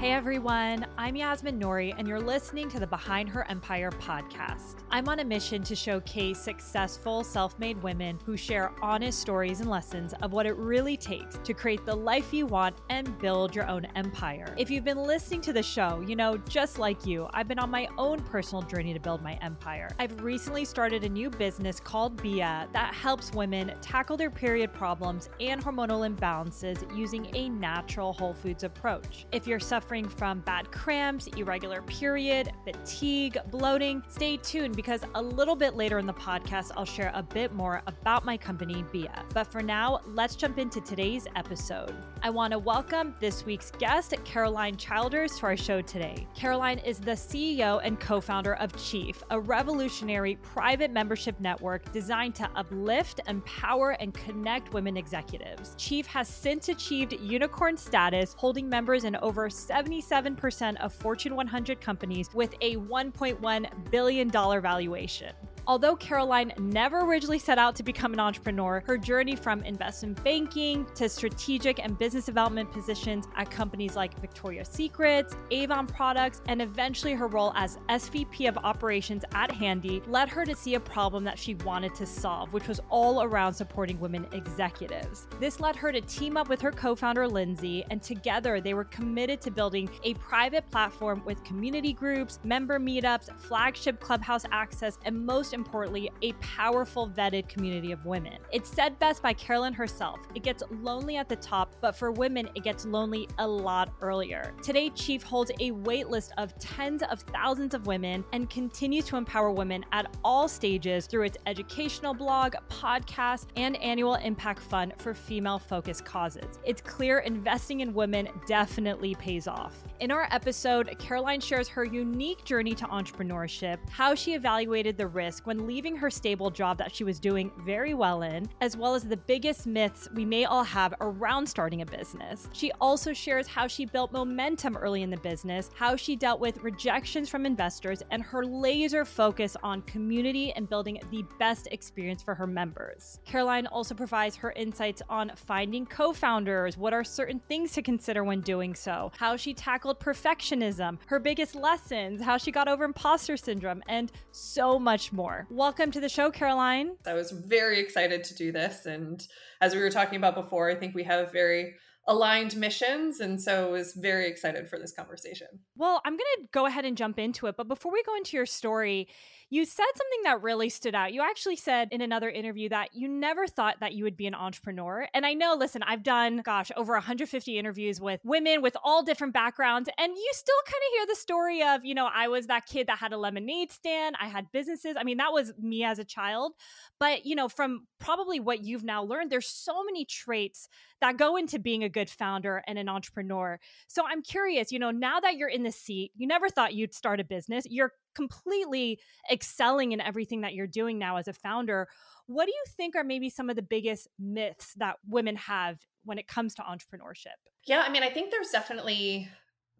Hey everyone, I'm Yasmin Nouri, and you're listening to the Behind Her Empire podcast. I'm on a mission to showcase successful self made women who share honest stories and lessons of what it really takes to create the life you want and build your own empire. If you've been listening to the show, you know, just like you, I've been on my own personal journey to build my empire. I've recently started a new business called Beeya that helps women tackle their period problems and hormonal imbalances using a natural whole foods approach. If you're suffering suffering from bad cramps, irregular period, fatigue, bloating, stay tuned because a little bit later in the podcast, I'll share a bit more about my company, Beeya. But for now, let's jump into today's episode. I want to welcome this week's guest, Carolyn Childers, to our show today. Caroline is the CEO and co founder of Chief, a revolutionary private membership network designed to uplift, empower, and connect women executives. Chief has since achieved unicorn status, holding members in over 77% of Fortune 100 companies with a $1.1 billion valuation. Although Carolyn never originally set out to become an entrepreneur, her journey from investment banking to strategic and business development positions at companies like Victoria's Secrets, Avon Products, and eventually her role as SVP of operations at Handy led her to see a problem that she wanted to solve, which was all around supporting women executives. This led her to team up with her co founder, Lindsay, and together they were committed to building a private platform with community groups, member meetups, flagship clubhouse access, and most importantly, a powerful, vetted community of women. It's said best by Carolyn herself it gets lonely at the top, but for women, it gets lonely a lot earlier. Today, Chief holds a waitlist of tens of thousands of women and continues to empower women at all stages through its educational blog, podcast, and annual impact fund for female focused causes. It's clear investing in women definitely pays off. In our episode, Carolyn shares her unique journey to entrepreneurship, how she evaluated the risk when leaving her stable job that she was doing very well in, as well as the biggest myths we may all have around starting a business. She also shares how she built momentum early in the business, how she dealt with rejections from investors, and her laser focus on community and building the best experience for her members. Carolyn also provides her insights on finding co founders, what are certain things to consider when doing so, how she tackled perfectionism, her biggest lessons, how she got over imposter syndrome, and so much more. Welcome to the show, Carolyn. I was very excited to do this. And as we were talking about before, I think we have very aligned missions. And so I was very excited for this conversation. Well, I'm going to go ahead and jump into it. But before we go into your story, you said something that really stood out. You actually said in another interview that you never thought that you would be an entrepreneur. And I know, listen, I've done, gosh, over 150 interviews with women with all different backgrounds. And you still kind of hear the story of, you know, I was that kid that had a lemonade stand, I had businesses. I mean, that was me as a child. But, you know, from probably what you've now learned, there's so many traits that go into being a good founder and an entrepreneur. So I'm curious, you know, now that you're in the seat, you never thought you'd start a business. You're completely excelling in everything that you're doing now as a founder. What do you think are maybe some of the biggest myths that women have when it comes to entrepreneurship? Yeah, I mean, I think there's definitely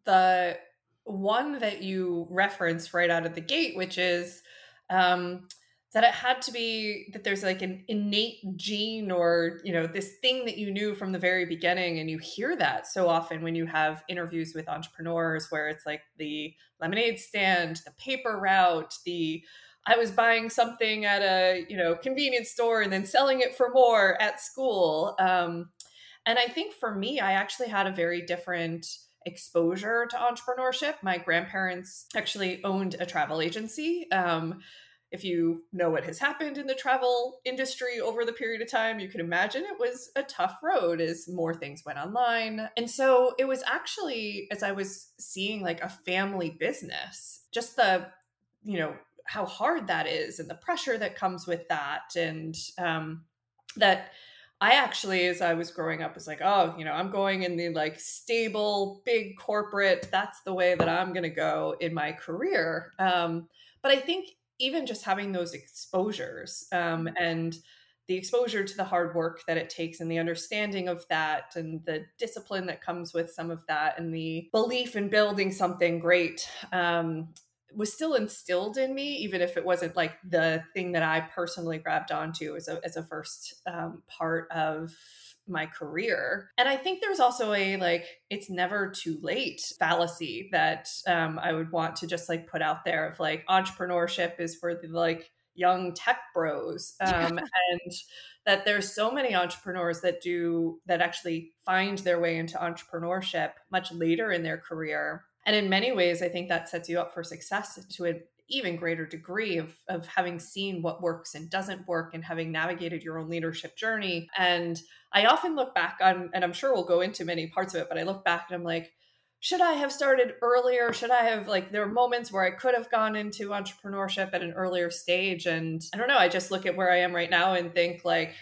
the one that you referenced right out of the gate, which is um, that it had to be that there's like an innate gene or you know this thing that you knew from the very beginning and you hear that so often when you have interviews with entrepreneurs where it's like the lemonade stand the paper route the i was buying something at a you know convenience store and then selling it for more at school. Um, and i think for me i actually had a very different exposure to entrepreneurship. My grandparents actually owned a travel agency um, if you know what has happened in the travel industry over the period of time, you can imagine it was a tough road as more things went online. And so it was actually, as I was seeing like a family business, just the, you know, how hard that is and the pressure that comes with that. And um, that I actually, as I was growing up, was like, oh, you know, I'm going in the like stable, big corporate. That's the way that I'm going to go in my career. Um, but I think even just having those exposures um, mm-hmm. and the exposure to the hard work that it takes and the understanding of that and the discipline that comes with some of that and the belief in building something great um, was still instilled in me, even if it wasn't like the thing that I personally grabbed onto as a, as a first um, part of my career. And I think there's also a like, it's never too late fallacy that um, I would want to just like put out there of like entrepreneurship is for the like young tech bros. Um, and that there's so many entrepreneurs that do that actually find their way into entrepreneurship much later in their career. And in many ways, I think that sets you up for success to an even greater degree of, of having seen what works and doesn't work and having navigated your own leadership journey. And I often look back on, and I'm sure we'll go into many parts of it, but I look back and I'm like, should I have started earlier? Should I have like there are moments where I could have gone into entrepreneurship at an earlier stage and I don't know, I just look at where I am right now and think like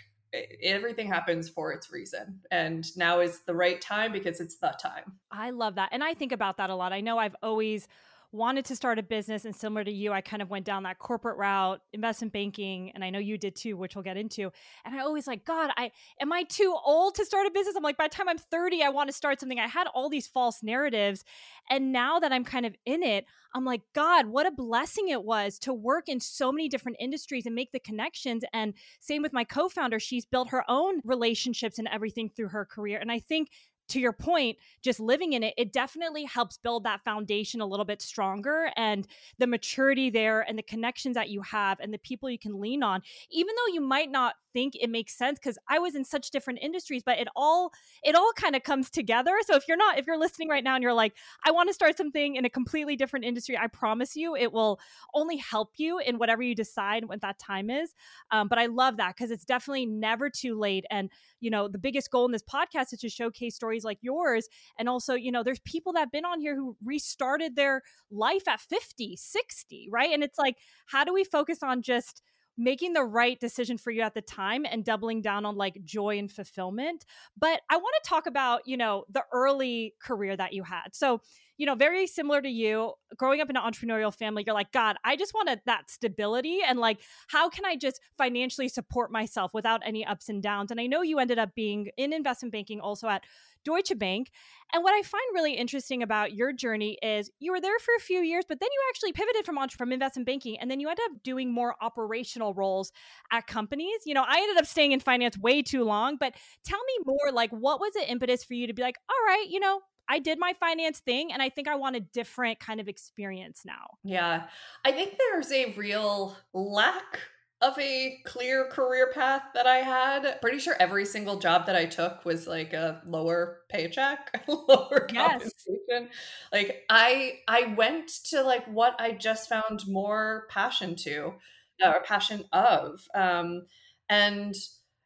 everything happens for its reason and now is the right time because it's the time. I love that. And I think about that a lot. I know I've always wanted to start a business and similar to you i kind of went down that corporate route investment banking and i know you did too which we'll get into. And i always like god i am i too old to start a business? I'm like by the time i'm 30 i want to start something. I had all these false narratives and now that i'm kind of in it i'm like god what a blessing it was to work in so many different industries and make the connections. And same with my co-founder she's built her own relationships and everything through her career. And i think to your point, just living in it, it definitely helps build that foundation a little bit stronger and the maturity there and the connections that you have and the people you can lean on, even though you might not think it makes sense because I was in such different industries, but it all it all kind of comes together. So if you're not if you're listening right now and you're like, I want to start something in a completely different industry, I promise you it will only help you in whatever you decide when that time is. Um, but I love that because it's definitely never too late. And you know, the biggest goal in this podcast is to showcase stories like yours. And also, you know, there's people that have been on here who restarted their life at 50, 60, right? And it's like, how do we focus on just making the right decision for you at the time and doubling down on like joy and fulfillment. But I want to talk about, you know, the early career that you had. So, you know, very similar to you, growing up in an entrepreneurial family, you're like, God, I just wanted that stability and like, how can I just financially support myself without any ups and downs? And I know you ended up being in investment banking also at Deutsche Bank. And what I find really interesting about your journey is you were there for a few years, but then you actually pivoted from from investment banking, and then you ended up doing more operational roles at companies. You know, I ended up staying in finance way too long, but tell me more. Like, what was the impetus for you to be like, all right, you know, I did my finance thing and I think I want a different kind of experience now. Yeah. I think there's a real lack of a clear career path that I had. Pretty sure every single job that I took was like a lower paycheck, lower yes. compensation. Like I I went to like what I just found more passion to or passion of. Um and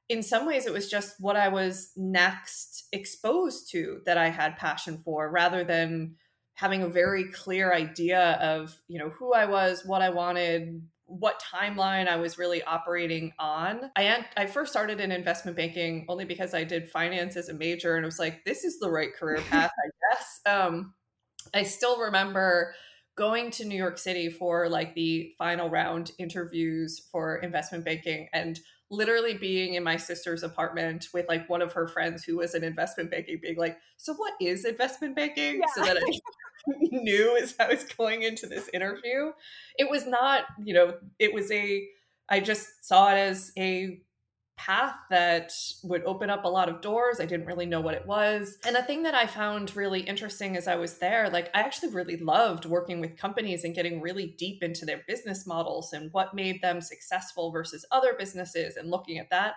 in some ways it was just what I was next exposed to that I had passion for rather than having a very clear idea of, you know, who I was, what I wanted, what timeline I was really operating on. I I first started in investment banking only because I did finance as a major and it was like this is the right career path, I guess. Um, I still remember going to New York City for like the final round interviews for investment banking and literally being in my sister's apartment with like one of her friends who was in investment banking being like so what is investment banking yeah. so that i knew as i was going into this interview it was not you know it was a i just saw it as a path that would open up a lot of doors. I didn't really know what it was. And the thing that I found really interesting as I was there, like I actually really loved working with companies and getting really deep into their business models and what made them successful versus other businesses and looking at that.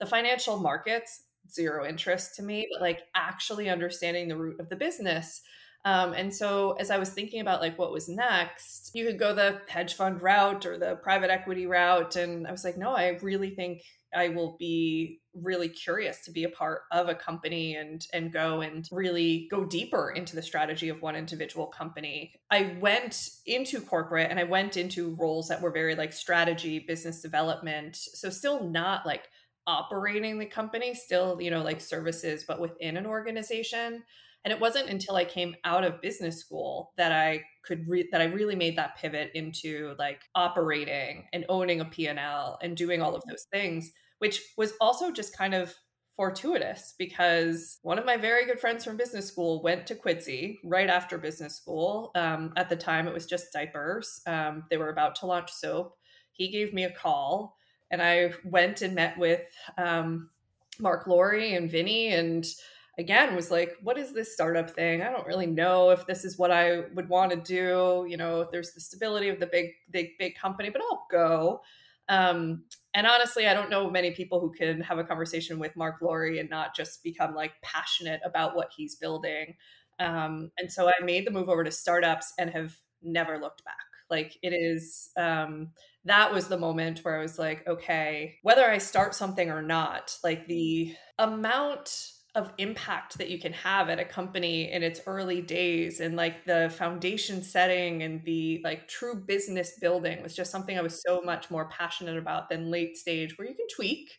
The financial markets, zero interest to me, but like actually understanding the root of the business. Um, and so as I was thinking about like what was next, you could go the hedge fund route or the private equity route. And I was like, no, I really think I will be really curious to be a part of a company and and go and really go deeper into the strategy of one individual company. I went into corporate and I went into roles that were very like strategy, business development. So still not like operating the company, still, you know, like services but within an organization. And it wasn't until I came out of business school that I could re- that I really made that pivot into like operating and owning a P&L and doing all of those things, which was also just kind of fortuitous because one of my very good friends from business school went to Quidsi right after business school. Um, at the time, it was just diapers. Um, they were about to launch soap. He gave me a call, and I went and met with um, Marc Lore and Vinny and again was like, what is this startup thing? I don't really know if this is what I would want to do. You know, there's the stability of the big, big, big company, but I'll go. Um, and honestly, I don't know many people who can have a conversation with Marc Lore and not just become like passionate about what he's building. Um, and so I made the move over to startups and have never looked back. Like it is, um, that was the moment where I was like, okay, whether I start something or not, like the amount of impact that you can have at a company in its early days and like the foundation setting and the like true business building was just something I was so much more passionate about than late stage where you can tweak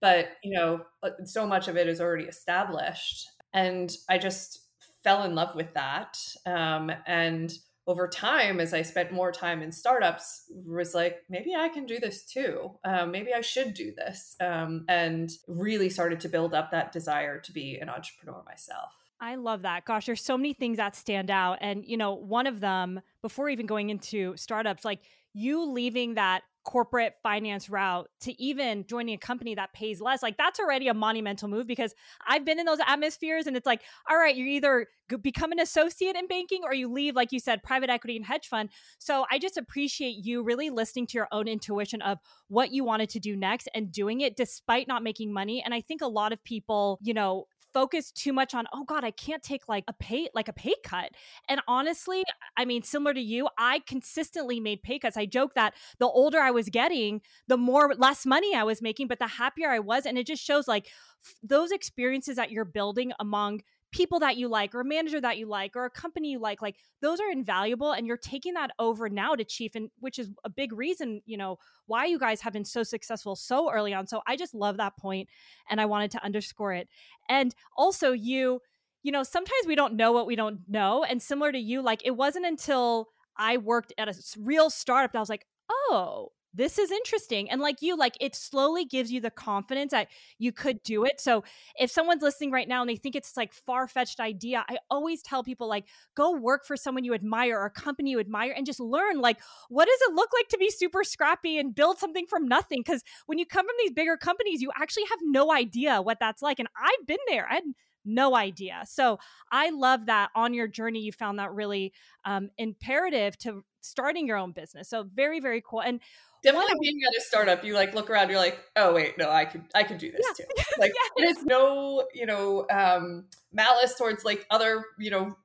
but you know so much of it is already established. And I just fell in love with that um, and over time as i spent more time in startups was like maybe i can do this too um, maybe i should do this um, and really started to build up that desire to be an entrepreneur myself I love that. Gosh, there's so many things that stand out. And, you know, one of them, before even going into startups, like you leaving that corporate finance route to even joining a company that pays less like that's already a monumental move because i've been in those atmospheres and it's like all right you either become an associate in banking or you leave like you said private equity and hedge fund. So i just appreciate you really listening to your own intuition of what you wanted to do next and doing it despite not making money. And i think a lot of people you know focus too much on oh god i can't take like a pay like a pay cut. And honestly i mean similar to you i consistently made pay cuts. I joke that the older i was getting the more less money i was making but the happier i was. And it just shows like f- those experiences that you're building among people that you like or a manager that you like or a company you like like those are invaluable and you're taking that over now to chief and which is a big reason you know why you guys have been so successful so early on. So i just love that point and i wanted to underscore it. And also you you know sometimes we don't know what we don't know and similar to you like it wasn't until i worked at a real startup that i was like oh this is interesting. And like you, like it slowly gives you the confidence that you could do it. So if someone's listening right now and they think it's like far fetched idea, I always tell people like go work for someone you admire or a company you admire and just learn like what does it look like to be super scrappy and build something from nothing? Because when you come from these bigger companies, you actually have no idea what that's like. And I've been there. I had no idea. So I love that on your journey, you found that really um, imperative to starting your own business. So very, very cool. And definitely being at a startup, you like look around, you're like, oh wait, no, I could I could do this yeah. too. Like yes. there's no, you know, um, malice towards like other, you know,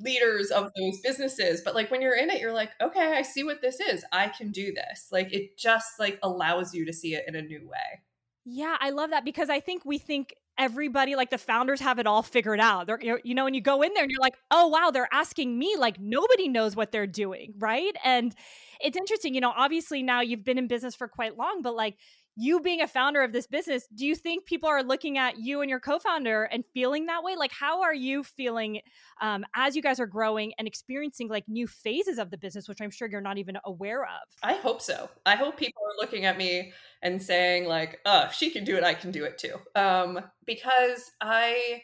leaders of those businesses but like when you're in it you're like okay i see what this is i can do this like it just like allows you to see it in a new way yeah i love that because i think we think everybody like the founders have it all figured out. They're you know and you go in there and you're like oh wow they're asking me like nobody knows what they're doing right? And it's interesting, you know, obviously now you've been in business for quite long, but like you being a founder of this business, do you think people are looking at you and your co-founder and feeling that way? Like, how are you feeling um, as you guys are growing and experiencing like new phases of the business, which I'm sure you're not even aware of? I hope so. I hope people are looking at me and saying like, "Oh, she can do it. I can do it too." Um, because I.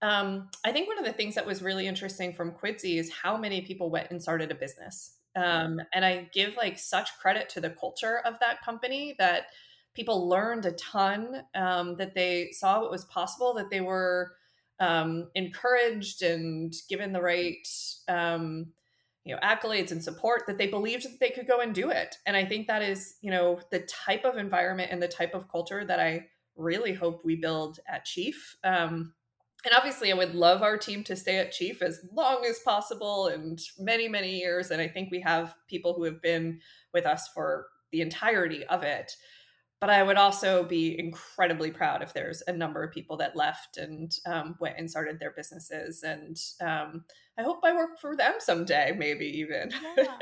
Um, I think one of the things that was really interesting from Quidsi is how many people went and started a business. Um, and I give like such credit to the culture of that company that people learned a ton, um, that they saw what was possible, that they were um, encouraged and given the right um, you know accolades and support that they believed that they could go and do it. And i think that is you know the type of environment and the type of culture that i really hope we build at chief. Um, and obviously i would love our team to stay at chief as long as possible and many many years and i think we have people who have been with us for the entirety of it but I would also be incredibly proud if there's a number of people that left and um, went and started their businesses. And um, I hope I work for them someday, maybe even. yeah.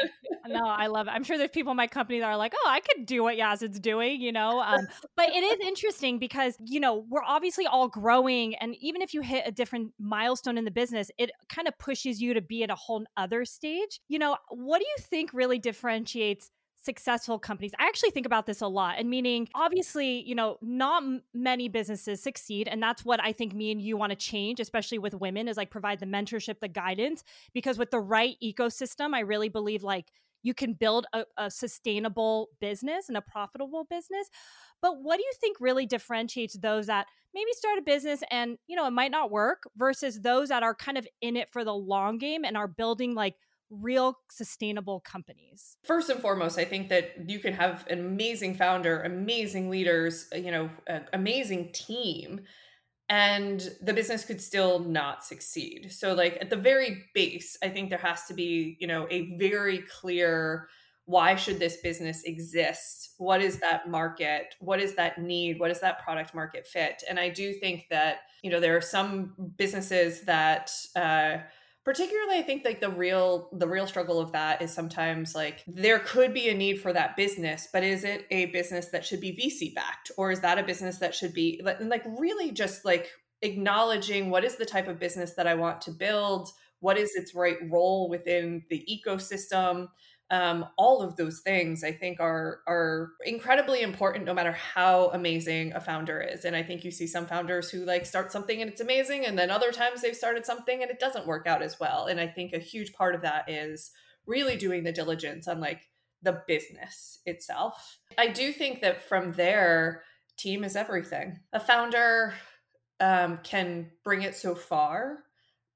No, I love it. I'm sure there's people in my company that are like, oh, I could do what Yazid's doing, you know? Um, but it is interesting because, you know, we're obviously all growing. And even if you hit a different milestone in the business, it kind of pushes you to be at a whole other stage. You know, what do you think really differentiates? Successful companies. I actually think about this a lot and meaning obviously, you know, not m- many businesses succeed and that's what I think me and you want to change, especially with women is like provide the mentorship, the guidance because with the right ecosystem, I really believe like you can build a, a sustainable business and a profitable business. But what do you think really differentiates those that maybe start a business and, you know, it might not work versus those that are kind of in it for the long game and are building like real sustainable companies? First and foremost, I think that you can have an amazing founder, amazing leaders, uh, you know, amazing team and the business could still not succeed. So like at the very base, I think there has to be, you know, a very clear why should this business exist? What is that market? What is that need? What is that product market fit? And I do think that, you know, there are some businesses that uh particularly i think like the real the real struggle of that is sometimes like there could be a need for that business but is it a business that should be vc backed? Or is that a business that should be like really just like acknowledging what is the type of business that i want to build what is its right role within the ecosystem um, all of those things I think are are incredibly important no matter how amazing a founder is. And I think you see some founders who like start something and it's amazing, and then other times they've started something and it doesn't work out as well. And I think a huge part of that is really doing the diligence on like the business itself. I do think that from there, team is everything. A founder um, can bring it so far,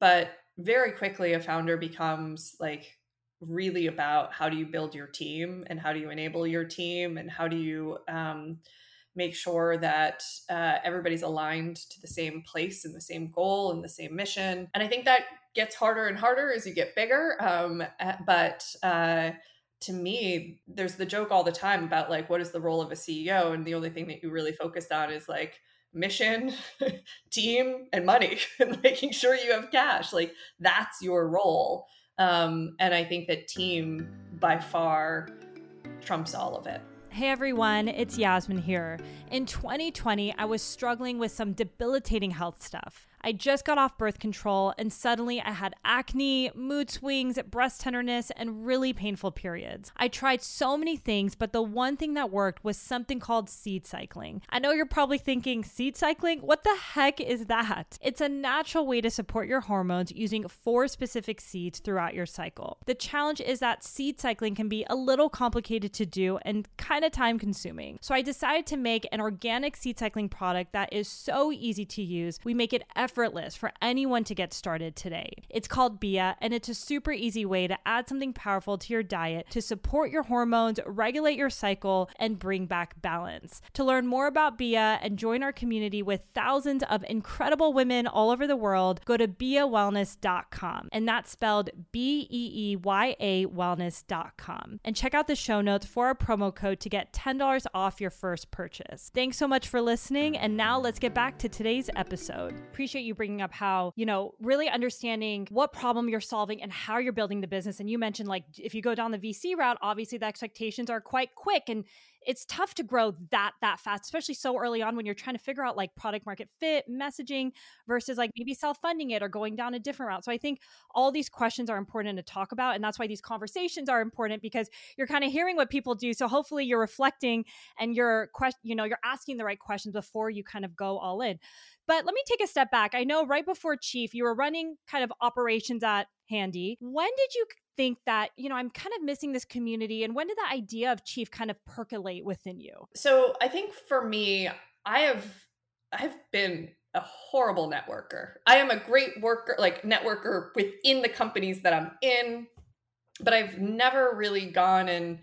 but very quickly a founder becomes like really about how do you build your team and how do you enable your team and how do you um, make sure that uh, everybody's aligned to the same place and the same goal and the same mission. And I think that gets harder and harder as you get bigger. Um, but uh, to me, there's the joke all the time about like, what is the role of a CEO? And the only thing that you really focused on is like, mission, team, and money, and making sure you have cash. Like, that's your role. Um, and I think that team by far trumps all of it. Hey everyone, it's Yasmin here. In 2020, I was struggling with some debilitating health stuff. I just got off birth control and suddenly I had acne, mood swings, breast tenderness, and really painful periods. I tried so many things, but the one thing that worked was something called seed cycling. I know you're probably thinking, seed cycling? What the heck is that? It's a natural way to support your hormones using four specific seeds throughout your cycle. The challenge is that seed cycling can be a little complicated to do and kind of time consuming. So I decided to make an organic seed cycling product that is so easy to use. We make it effortless effortless for anyone to get started today. It's called Beeya, and it's a super easy way to add something powerful to your diet to support your hormones, regulate your cycle, and bring back balance. To learn more about Beeya and join our community with thousands of incredible women all over the world, go to BeeyaWellness.com, and that's spelled B E E Y A Wellness.com. And check out the show notes for our promo code to get $10 off your first purchase. Thanks so much for listening, and now let's get back to today's episode. Appreciate you bringing up how, you know, really understanding what problem you're solving and how you're building the business. And you mentioned like if you go down the VC route, obviously the expectations are quite quick and it's tough to grow that that fast especially so early on when you're trying to figure out like product market fit messaging versus like maybe self-funding it or going down a different route. So i think all these questions are important to talk about and that's why these conversations are important because you're kind of hearing what people do. So hopefully you're reflecting and you're you know you're asking the right questions before you kind of go all in but let me take a step back. I know right before Chief, you were running kind of operations at Handy. When did you think that, you know, I'm kind of missing this community? And when did the idea of Chief kind of percolate within you? So I think for me, I have I've been a horrible networker. I am a great worker, like networker within the companies that I'm in, but I've never really gone and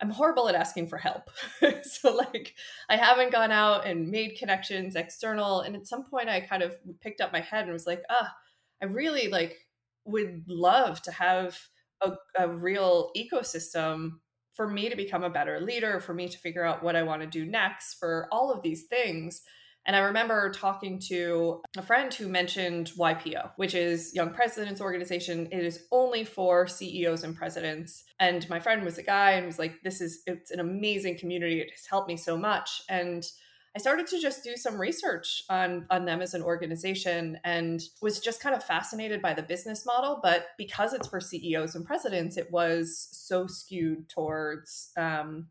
I'm horrible at asking for help. so like I haven't gone out and made connections external. And at some point I kind of picked up my head and was like, ah, I really like would love to have a, a real ecosystem for me to become a better leader, for me to figure out what I want to do next, for all of these things. And I remember talking to a friend who mentioned YPO, which is Young Presidents Organization. It is only for CEOs and presidents. And my friend was a guy and was like, this is, it's an amazing community. It has helped me so much. And I started to just do some research on, on them as an organization and was just kind of fascinated by the business model. But because it's for CEOs and presidents, it was so skewed towards um,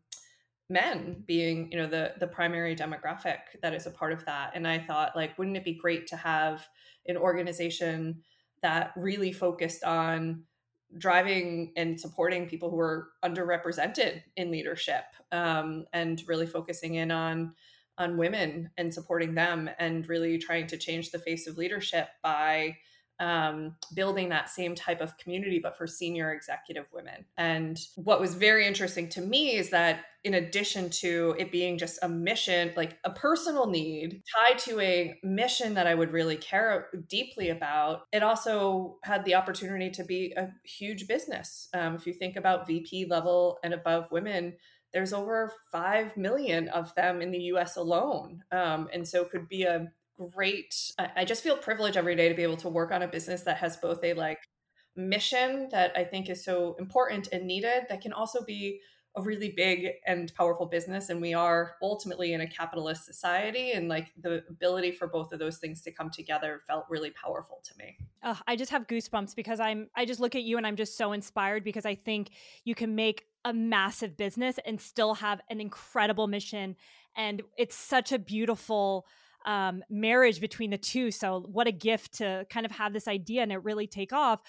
men being you know the the primary demographic that is a part of that. And i thought like wouldn't it be great to have an organization that really focused on driving and supporting people who are underrepresented in leadership um, and really focusing in on on women and supporting them and really trying to change the face of leadership by um, building that same type of community, but for senior executive women. And what was very interesting to me is that in addition to it being just a mission, like a personal need tied to a mission that I would really care deeply about, it also had the opportunity to be a huge business. Um, if you think about VP level and above women, there's over 5 million of them in the US alone. Um, and so it could be a great I, just feel privileged every day to be able to work on a business that has both a like mission that i think is so important and needed that can also be a really big and powerful business and we are ultimately in a capitalist society and like the ability for both of those things to come together felt really powerful to me. Oh, i just have goosebumps because i'm i just look at you and i'm just so inspired because i think you can make a massive business and still have an incredible mission and it's such a beautiful um, marriage between the two. So, what a gift to kind of have this idea and it really take off.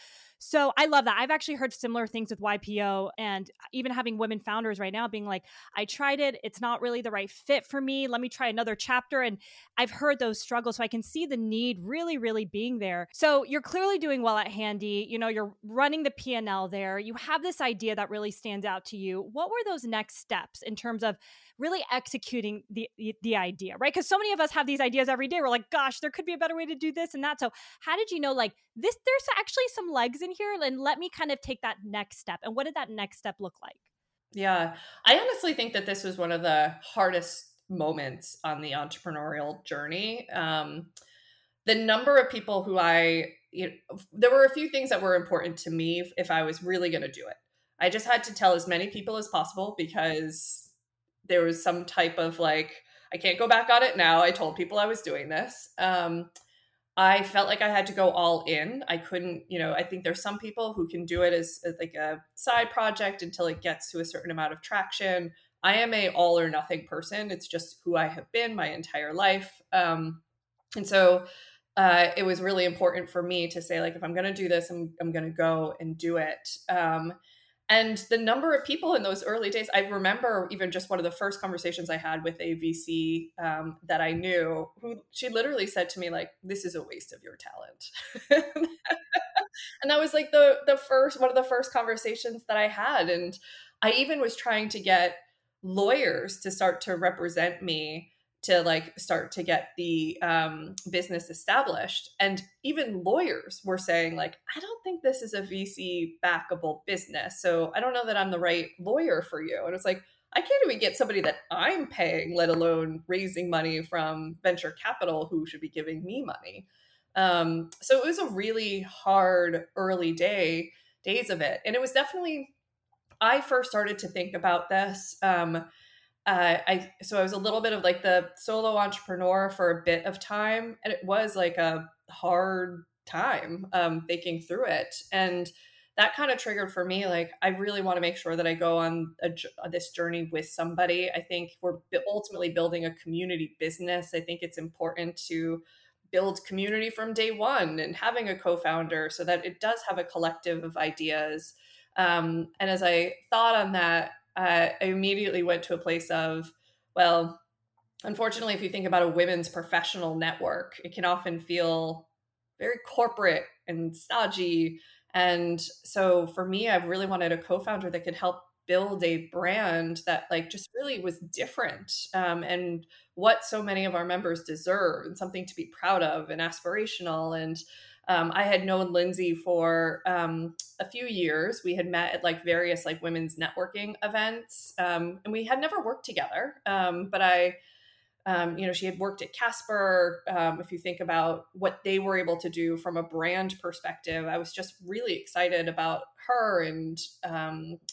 So I love that. I've actually heard similar things with YPO and even having women founders right now being like, I tried it. It's not really the right fit for me. Let me try another chapter. And I've heard those struggles. So I can see the need really, really being there. So you're clearly doing well at Handy. You know, you're running the P&L there. You have this idea that really stands out to you. What were those next steps in terms of really executing the, the, idea, right? Because so many of us have these ideas every day. We're like, gosh, there could be a better way to do this and that. So how did you know like this, there's actually some legs in here and let me kind of take that next step. And what did that next step look like? Yeah. I honestly think that this was one of the hardest moments on the entrepreneurial journey. Um, the number of people who I, you know, there were a few things that were important to me if I was really going to do it. I just had to tell as many people as possible because there was some type of like, I can't go back on it now. I told people I was doing this. Um, I felt like I had to go all in. I couldn't, you know, I think there's some people who can do it as, as, like a side project until it gets to a certain amount of traction. I am a all or nothing person. It's just who I have been my entire life. Um, and so uh, it was really important for me to say, like, if I'm going to do this, I'm, I'm going to go and do it. Um, and the number of people in those early days, I remember even just one of the first conversations I had with a VC um, that I knew, who she literally said to me, like, "This is a waste of your talent," and that was like the the first one of the first conversations that I had, and I even was trying to get lawyers to start to represent me to like start to get the um, business established. And even lawyers were saying like i don't think this is a vc backable business so i don't know that i'm the right lawyer for you. And it's like i can't even get somebody that i'm paying let alone raising money from venture capital who should be giving me money. Um, so it was a really hard early day days of it. And it was definitely i first started to think about this um, uh, I so I was a little bit of like the solo entrepreneur for a bit of time, and it was like a hard time um, thinking through it, and that kind of triggered for me like I really want to make sure that I go on a, this journey with somebody. I think we're ultimately building a community business. I think it's important to build community from day one and having a co-founder so that it does have a collective of ideas. Um, and as I thought on that, uh, I immediately went to a place of, well, unfortunately, if you think about a women's professional network, it can often feel very corporate and stodgy. And so for me, I really wanted a co founder that could help build a brand that like just really was different um, and what so many of our members deserve and something to be proud of and aspirational and um, I had known Lindsay for um, a few years. We had met at like various like women's networking events, um, and we had never worked together. Um, but I, um, you know, she had worked at Casper. Um, if you think about what they were able to do from a brand perspective, I was just really excited about her, and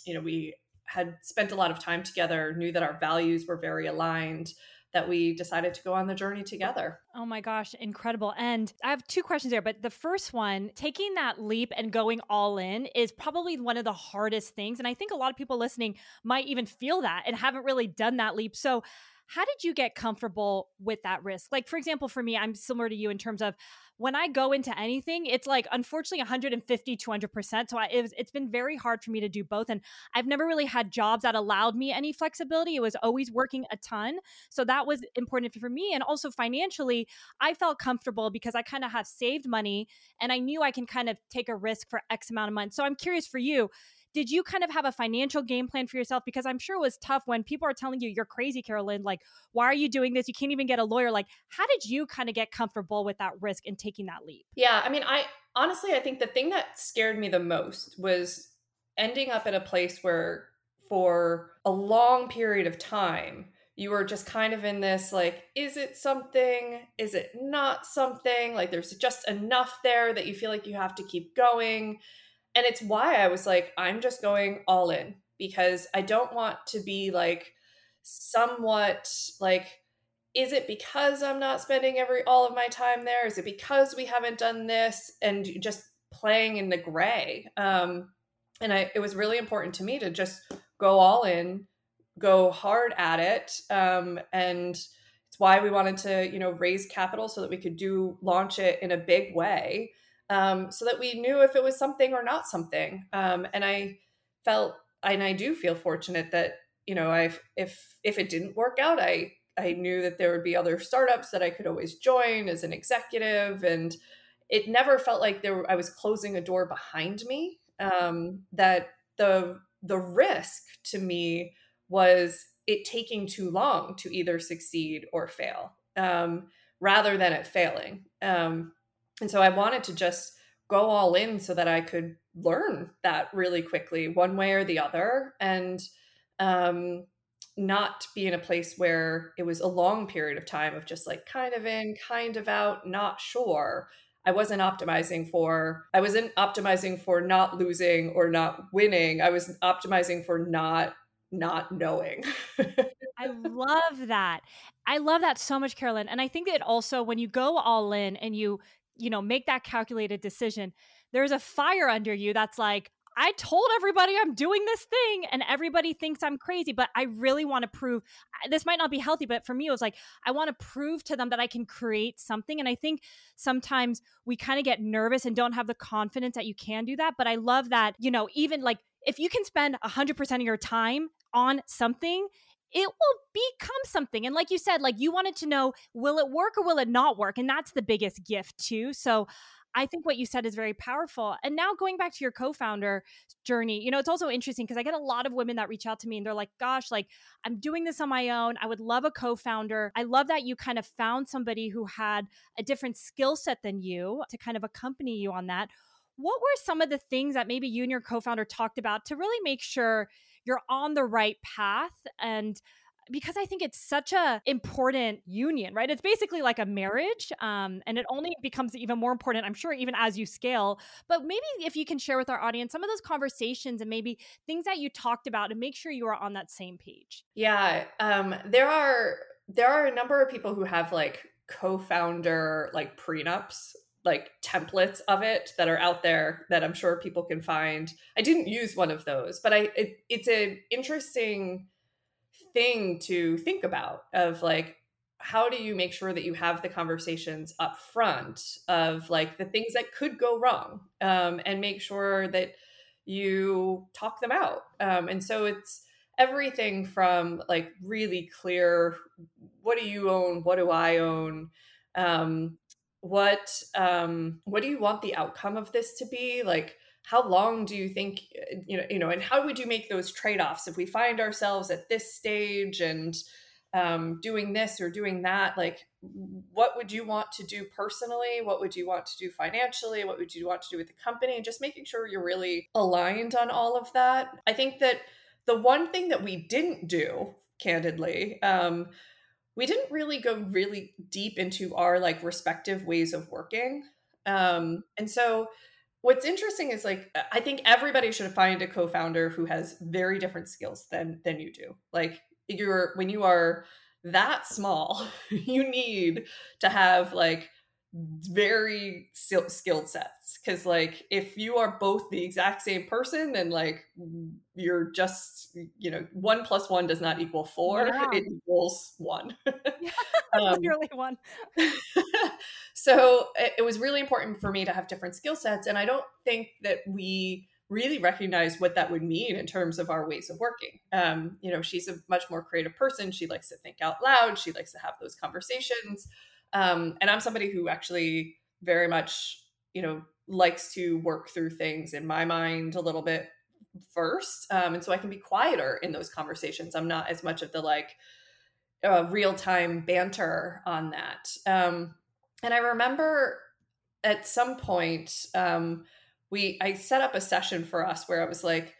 you know, we had spent a lot of time together. Knew that our values were very aligned that we decided to go on the journey together. Oh my gosh, incredible. And I have two questions there, but the first one, taking that leap and going all in is probably one of the hardest things. And I think a lot of people listening might even feel that and haven't really done that leap. So, how did you get comfortable with that risk? Like, for example, for me, I'm similar to you in terms of when I go into anything, it's like unfortunately 150, 200%. So I, it was, it's been very hard for me to do both. And I've never really had jobs that allowed me any flexibility. It was always working a ton. So that was important for me. And also financially, I felt comfortable because I kind of have saved money and I knew I can kind of take a risk for X amount of months. So I'm curious for you did you kind of have a financial game plan for yourself? Because I'm sure it was tough when people are telling you, you're crazy, Carolyn. Like, why are you doing this? You can't even get a lawyer. Like, how did you kind of get comfortable with that risk and taking that leap? Yeah. I mean, I honestly, I think the thing that scared me the most was ending up in a place where for a long period of time, you were just kind of in this like, is it something? Is it not something? Like, there's just enough there that you feel like you have to keep going and it's why I was like, I'm just going all in because I don't want to be like somewhat like, is it because I'm not spending every all of my time there? Is it because we haven't done this and just playing in the gray? Um, and I, it was really important to me to just go all in, go hard at it, um, and it's why we wanted to, you know, raise capital so that we could do launch it in a big way um, so that we knew if it was something or not something. Um, and I felt, and I do feel fortunate that you know, I if if it didn't work out, I I knew that there would be other startups that I could always join as an executive, and it never felt like there I was closing a door behind me. Um, that the the risk to me was it taking too long to either succeed or fail, um, rather than it failing. Um, and so I wanted to just go all in so that I could learn that really quickly, one way or the other, and um, not be in a place where it was a long period of time of just like kind of in, kind of out, not sure. I wasn't optimizing for I wasn't optimizing for not losing or not winning. I was optimizing for not not knowing. I love that. I love that so much, Carolyn. And I think that also when you go all in and you you know, make that calculated decision, there's a fire under you that's like, I told everybody I'm doing this thing and everybody thinks I'm crazy, but I really want to prove this might not be healthy, but for me, it was like, I want to prove to them that I can create something. And I think sometimes we kind of get nervous and don't have the confidence that you can do that. But I love that, you know, even like if you can spend 100% of your time on something, it will become something. And like you said, like you wanted to know, will it work or will it not work? And that's the biggest gift, too. So I think what you said is very powerful. And now going back to your co founder journey, you know, it's also interesting because I get a lot of women that reach out to me and they're like, gosh, like I'm doing this on my own. I would love a co founder. I love that you kind of found somebody who had a different skill set than you to kind of accompany you on that. What were some of the things that maybe you and your co founder talked about to really make sure you're on the right path and because I think it's such a important union, right? It's basically like a marriage, um, and it only becomes even more important, I'm sure, even as you scale. But maybe if you can share with our audience some of those conversations and maybe things that you talked about, and make sure you are on that same page. Yeah, um, there are there are a number of people who have like co-founder like prenups like templates of it that are out there that I'm sure people can find. I didn't use one of those, but I it, it's an interesting thing to think about of like how do you make sure that you have the conversations up front of like the things that could go wrong um, and make sure that you talk them out. Um, and so it's everything from like really clear what do you own? What do i own? Um, what um what do you want the outcome of this to be? Like how long do you think you know you know and how would you make those trade-offs if we find ourselves at this stage and um, doing this or doing that? Like what would you want to do personally? What would you want to do financially? What would you want to do with the company? And just making sure you're really aligned on all of that. I think that the one thing that we didn't do candidly um, we didn't really go really deep into our like respective ways of working. Um, and so what's interesting is like I think everybody should find a co-founder who has very different skills than than you do. Like you're when you are that small, you need to have like very skilled sets because like if you are both the exact same person then like you're just you know one plus one does not equal four it equals one yeah, um, literally one so it, it was really important for me to have different skill sets and i don't think that we really recognize what that would mean in terms of our ways of working. Um, you know, she's a much more creative person. She likes to think out loud. She likes to have those conversations. Um, and I'm somebody who actually very much, you know, likes to work through things in my mind a little bit first. Um, and so I can be quieter in those conversations. I'm not as much of the like uh, real time banter on that. Um, and I remember at some point, um, we I set up a session for us where I was like,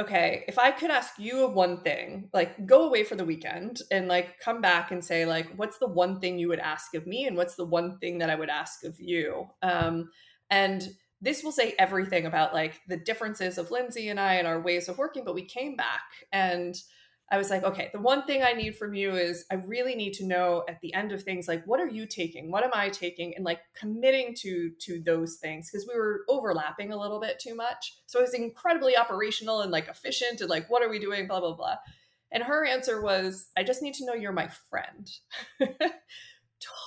okay, if I could ask you one thing, like go away for the weekend and like come back and say like, what's the one thing you would ask of me, and what's the one thing that I would ask of you, um, and this will say everything about like the differences of Lindsay and I and our ways of working. But we came back and I was like, okay, the one thing I need from you is I really need to know at the end of things like what are you taking? What am I taking? And like committing to to those things because we were overlapping a little bit too much. So it was incredibly operational and like efficient and like what are we doing? Blah blah blah. And her answer was, I just need to know you're my friend.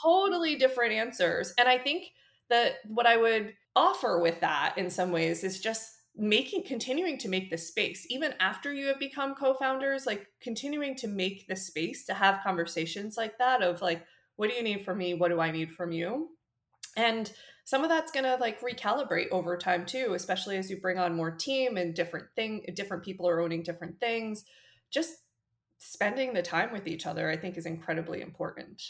totally different answers. And I think that what I would offer with that in some ways is just making continuing to make the space even after you have become co-founders like continuing to make the space to have conversations like that of like what do you need from me? What do i need from you? And some of that's going to like recalibrate over time too especially as you bring on more team and different thing different people are owning different things. Just spending the time with each other i think is incredibly important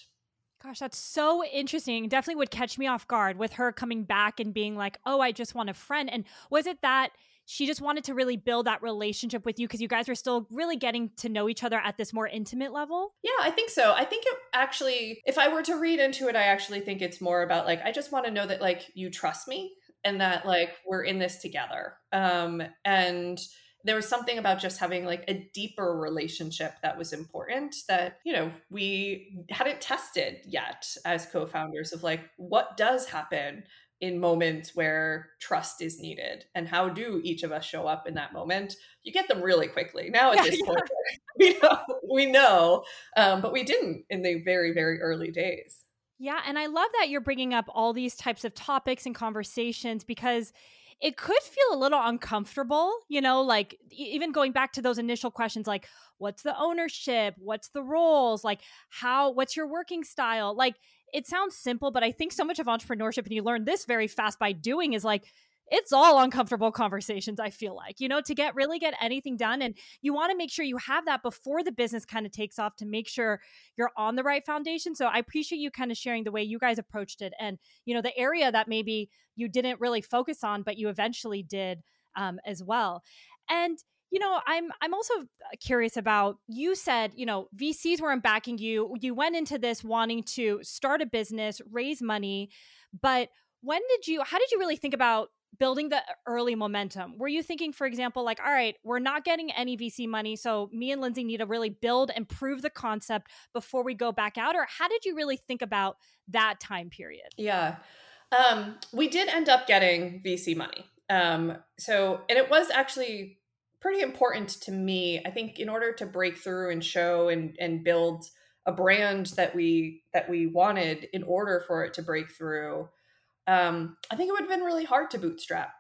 Gosh, that's so interesting. Definitely would catch me off guard with her coming back and being like, "Oh, I just want a friend." And was it that she just wanted to really build that relationship with you because you guys were still really getting to know each other at this more intimate level? Yeah, I think so. I think it actually if I were to read into it, I actually think it's more about like I just want to know that like you trust me and that like we're in this together. Um and there was something about just having like a deeper relationship that was important that you know we hadn't tested yet as co-founders of like what does happen in moments where trust is needed and how do each of us show up in that moment? You get them really quickly. Now at yeah, this point we know we know um, but we didn't in the very very early days. Yeah and i love that you're bringing up all these types of topics and conversations because it could feel a little uncomfortable, you know, like even going back to those initial questions like what's the ownership, what's the roles, like how what's your working style? Like it sounds simple, but I think so much of entrepreneurship and you learn this very fast by doing is like it's all uncomfortable conversations i feel like you know to get really get anything done and you want to make sure you have that before the business kind of takes off to make sure you're on the right foundation so i appreciate you kind of sharing the way you guys approached it and you know the area that maybe you didn't really focus on but you eventually did um, as well and you know i'm i'm also curious about you said you know vcs weren't backing you you went into this wanting to start a business raise money but when did you how did you really think about building the early momentum? Were you thinking, for example, like, all right, we're not getting any VC money, so me and Lindsay need to really build and prove the concept before we go back out? Or how did you really think about that time period? Yeah. Um, we did end up getting VC money. Um, so, and it was actually pretty important to me. I think in order to break through and show and, and build a brand that we that we wanted in order for it to break through um, I think it would have been really hard to bootstrap,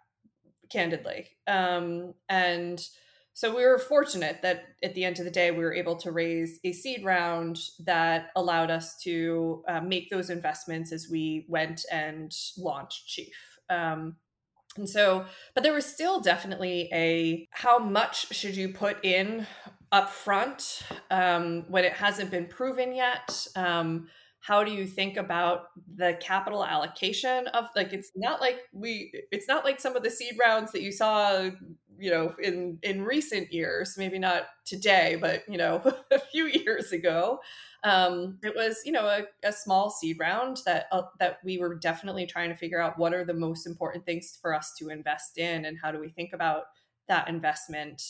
candidly. Um, and so we were fortunate that at the end of the day, we were able to raise a seed round that allowed us to uh, make those investments as we went and launched Chief. Um, and so, but there was still definitely a how much should you put in up front um, when it hasn't been proven yet? Um, how do you think about the capital allocation of like it's not like we it's not like some of the seed rounds that you saw you know in in recent years maybe not today but you know a few years ago. Um, it was you know a, a small seed round that uh, that we were definitely trying to figure out what are the most important things for us to invest in and how do we think about that investment.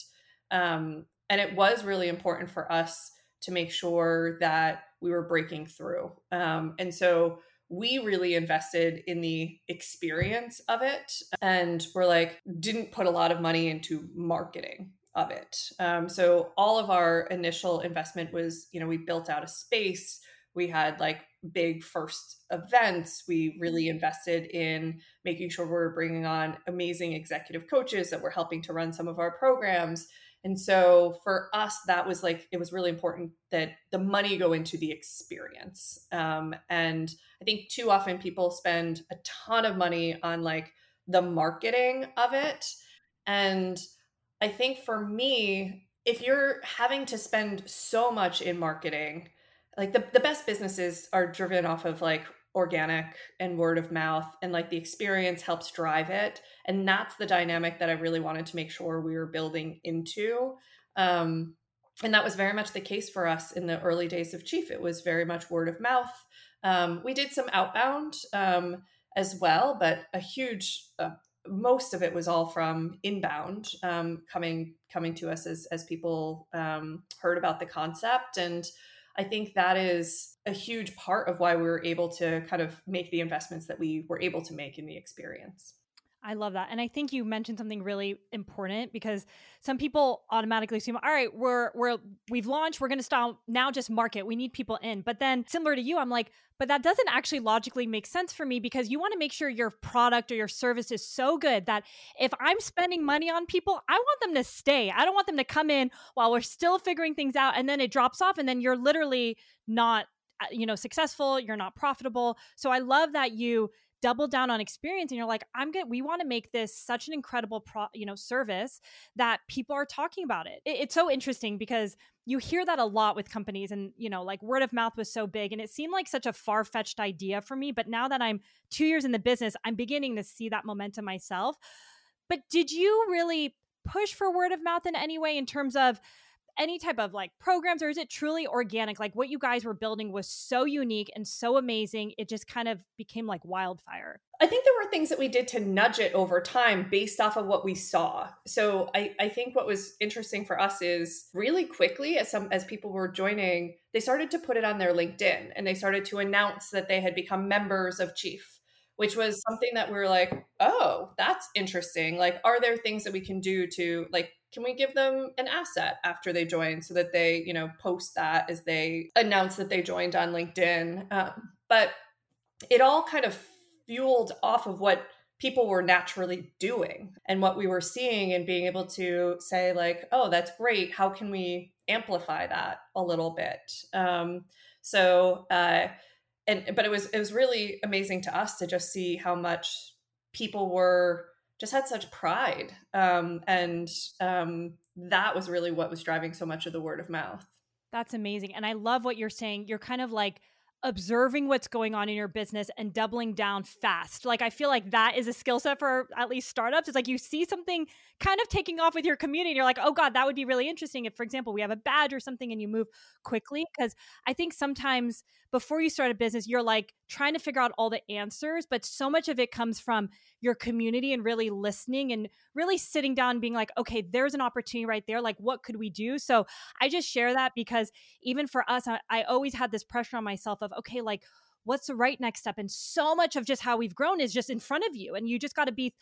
Um, and it was really important for us to make sure that we were breaking through. Um, and so we really invested in the experience of it and we're like didn't put a lot of money into marketing of it um, so all of our initial investment was you know we built out a space we had like big first events we really invested in making sure we we're bringing on amazing executive coaches that were helping to run some of our programs and so for us, that was like, it was really important that the money go into the experience. Um, and I think too often people spend a ton of money on like the marketing of it. And I think for me, if you're having to spend so much in marketing, like the, the best businesses are driven off of like organic and word of mouth and like the experience helps drive it and that's the dynamic that i really wanted to make sure we were building into um, and that was very much the case for us in the early days of chief. It was very much word of mouth. Um, we did some outbound um, as well but a huge uh, most of it was all from inbound um, coming coming to us as as people um, heard about the concept and I think that is a huge part of why we were able to kind of make the investments that we were able to make in the experience. I love that. And I think you mentioned something really important because some people automatically assume, all right, we're we're we've launched, we're gonna stop now just market. We need people in. But then similar to you, I'm like, but that doesn't actually logically make sense for me because you want to make sure your product or your service is so good that if I'm spending money on people, I want them to stay. I don't want them to come in while we're still figuring things out and then it drops off and then you're literally not uh, you know successful you're not profitable so i love that you double down on experience and you're like i'm good we want to make this such an incredible pro you know service that people are talking about it. it it's so interesting because you hear that a lot with companies and you know like word of mouth was so big and it seemed like such a far-fetched idea for me but now that i'm two years in the business i'm beginning to see that momentum myself but did you really push for word of mouth in any way in terms of any type of like programs or is it truly organic? Like what you guys were building was so unique and so amazing it just kind of became like wildfire. I think there were things that we did to nudge it over time based off of what we saw. So i, I think what was interesting for us is really quickly as some as people were joining they started to put it on their linkedin and they started to announce that they had become members of chief which was something that we were like, oh, that's interesting. Like, are there things that we can do to like can we give them an asset after they join so that they you know post that as they announce that they joined on linkedin? Um, but it all kind of fueled off of what people were naturally doing and what we were seeing and being able to say like oh that's great. How can we amplify that a little bit? Um, so uh, and but it was it was really amazing to us to just see how much people were just had such pride. Um, and um, that was really what was driving so much of the word of mouth. That's amazing. And I love what you're saying. You're kind of like observing what's going on in your business and doubling down fast. Like I feel like that is a skill set for at least startups. It's like you see something kind of taking off with your community and you're like, "Oh god, that would be really interesting if for example, we have a badge or something and you move quickly." Cuz I think sometimes before you start a business, you're like trying to figure out all the answers, but so much of it comes from your community and really listening and really sitting down being like, okay, there's an opportunity right there. Like, what could we do? So I just share that because even for us, I, I always had this pressure on myself of, okay, like, what's the right next step? And so much of just how we've grown is just in front of you. And you just got to be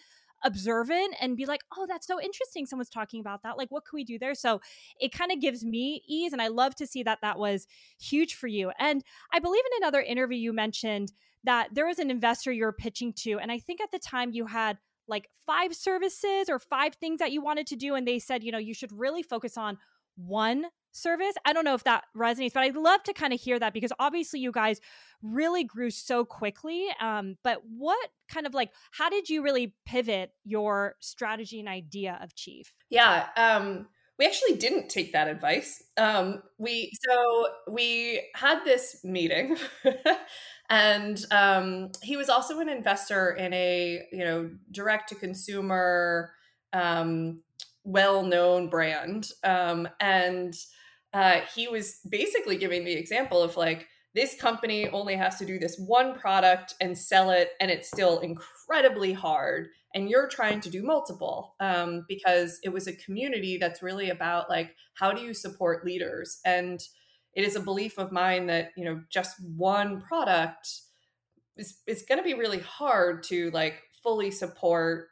observant and be like, oh, that's so interesting. Someone's talking about that. Like, what can we do there? So it kind of gives me ease. And I love to see that that was huge for you. And I believe in another interview you mentioned that there was an investor you were pitching to. And I think at the time you had like five services or five things that you wanted to do. And they said, you know, you should really focus on one service. I don't know if that resonates, but I'd love to kind of hear that because obviously you guys really grew so quickly. Um, but what kind of like, how did you really pivot your strategy and idea of Chief? Yeah. Um, we actually didn't take that advice. Um, we so we had this meeting, and um, he was also an investor in a you know direct to consumer, um, well known brand, um, and uh, he was basically giving the example of like this company only has to do this one product and sell it and it's still incredibly hard and you're trying to do multiple um, because it was a community that's really about like how do you support leaders and it is a belief of mine that you know just one product is, it's going to be really hard to like fully support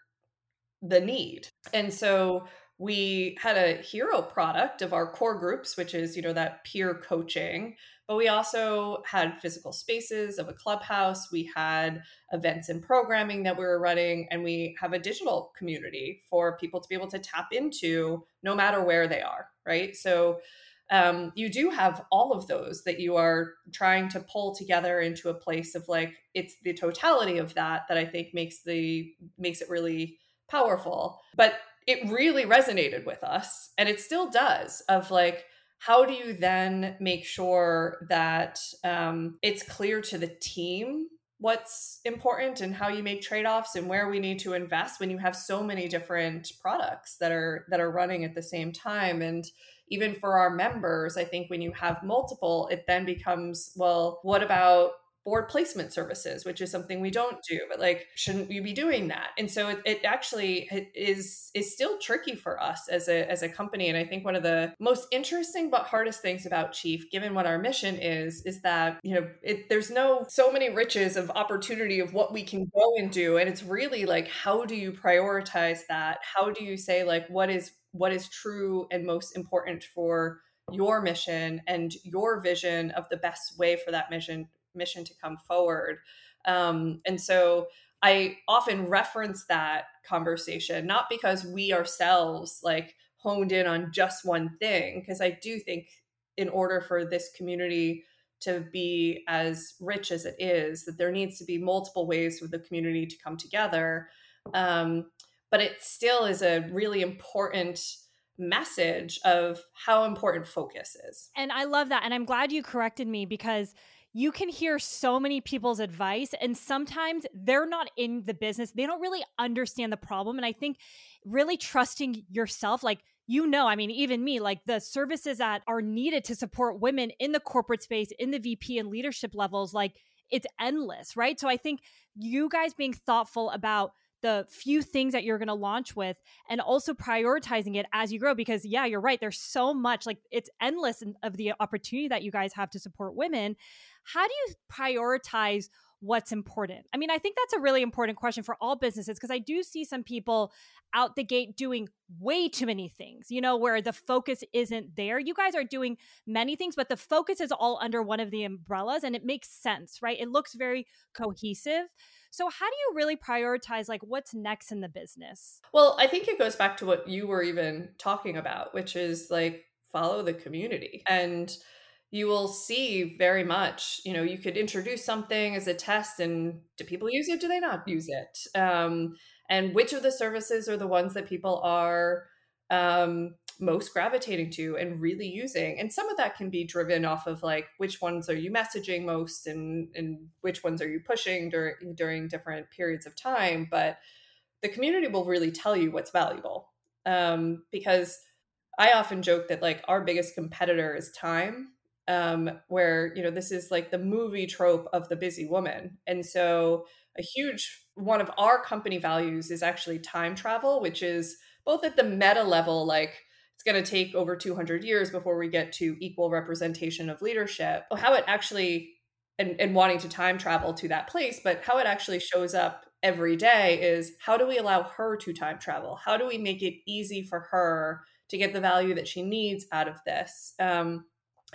the need. And so we had a hero product of our core groups, which is, you know, that peer coaching. But we also had physical spaces of a clubhouse. We had events and programming that we were running, and we have a digital community for people to be able to tap into no matter where they are, right? So um, you do have all of those that you are trying to pull together into a place of like it's the totality of that that I think makes the makes it really powerful. But it really resonated with us and it still does of like how do you then make sure that um, it's clear to the team what's important and how you make trade-offs and where we need to invest when you have so many different products that are that are running at the same time? And even for our members i think when you have multiple it then becomes well what about board placement services, which is something we don't do, but like, shouldn't you be doing that? And so it, it actually is is still tricky for us as a as a company. And I think one of the most interesting but hardest things about Chief, given what our mission is, is that you know it, there's no so many riches of opportunity of what we can go and do, and it's really like how do you prioritize that? How do you say like what is what is true and most important for your mission and your vision of the best way for that mission mission to come forward. Um, and so I often reference that conversation, not because we ourselves like honed in on just one thing, because I do think in order for this community to be as rich as it is, that there needs to be multiple ways for the community to come together. Um, but it still is a really important message of how important focus is. And I love that. And I'm glad you corrected me because you can hear so many people's advice and sometimes they're not in the business they don't really understand the problem and i think really trusting yourself like you know i mean even me like the services that are needed to support women in the corporate space in the vp and leadership levels like it's endless right? So i think you guys being thoughtful about the few things that you're going to launch with and also prioritizing it as you grow because yeah you're right there's so much like it's endless of the opportunity that you guys have to support women how do you prioritize what's important? I mean, I think that's a really important question for all businesses because I do see some people out the gate doing way too many things, you know, where the focus isn't there. You guys are doing many things, but the focus is all under one of the umbrellas and it makes sense, right? It looks very cohesive. So, how do you really prioritize like what's next in the business? Well, I think it goes back to what you were even talking about, which is like follow the community. And you will see very much you know you could introduce something as a test and do people use it do they not use it um, and which of the services are the ones that people are um, most gravitating to and really using and some of that can be driven off of like which ones are you messaging most and and which ones are you pushing during during different periods of time but the community will really tell you what's valuable. Um, because i often joke that like our biggest competitor is time um, where you know this is like the movie trope of the busy woman. And so a huge one of our company values is actually time travel which is both at the meta level like it's going to take over 200 years before we get to equal representation of leadership. How it actually and, and wanting to time travel to that place but how it actually shows up every day is how do we allow her to time travel? How do we make it easy for her to get the value that she needs out of this? Um,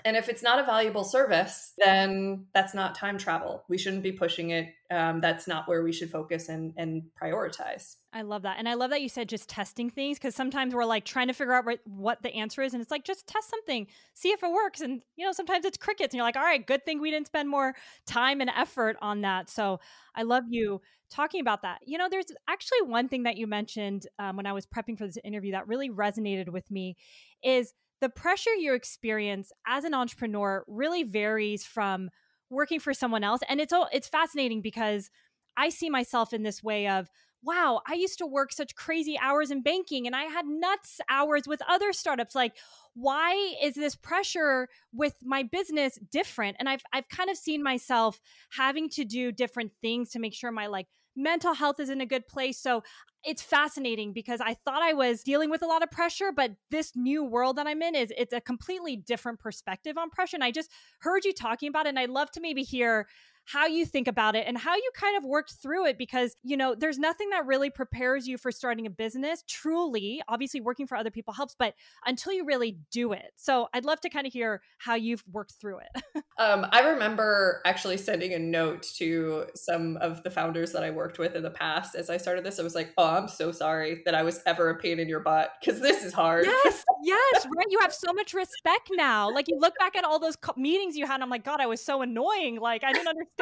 and if it's not a valuable service, then that's not time travel. We shouldn't be pushing it. Um, that's not where we should focus and, and prioritize. I love that. And I love that you said just testing things because sometimes we're like trying to figure out what the answer is. And it's like, just test something, see if it works. And, you know, sometimes it's crickets and you're like, all right, good thing we didn't spend more time and effort on that. So I love you talking about that. You know, there's actually one thing that you mentioned um, when I was prepping for this interview that really resonated with me is – the pressure you experience as an entrepreneur really varies from working for someone else and it's all it's fascinating because i see myself in this way of wow i used to work such crazy hours in banking and i had nuts hours with other startups like why is this pressure with my business different? And i've i've kind of seen myself having to do different things to make sure my like mental health is in a good place. So it's fascinating because I thought I was dealing with a lot of pressure, but this new world that I'm in is it's a completely different perspective on pressure. And I just heard you talking about it, and I'd love to maybe hear how you think about it and how you kind of worked through it because, you know, there's nothing that really prepares you for starting a business. Truly, obviously, working for other people helps, but until you really do it. So I'd love to kind of hear how you've worked through it. um, I remember actually sending a note to some of the founders that I worked with in the past as I started this. I was like, oh, I'm so sorry that I was ever a pain in your butt because this is hard. Yes, yes, right. You have so much respect now. Like you look back at all those co- meetings you had, and I'm like, God, I was so annoying. Like I didn't understand.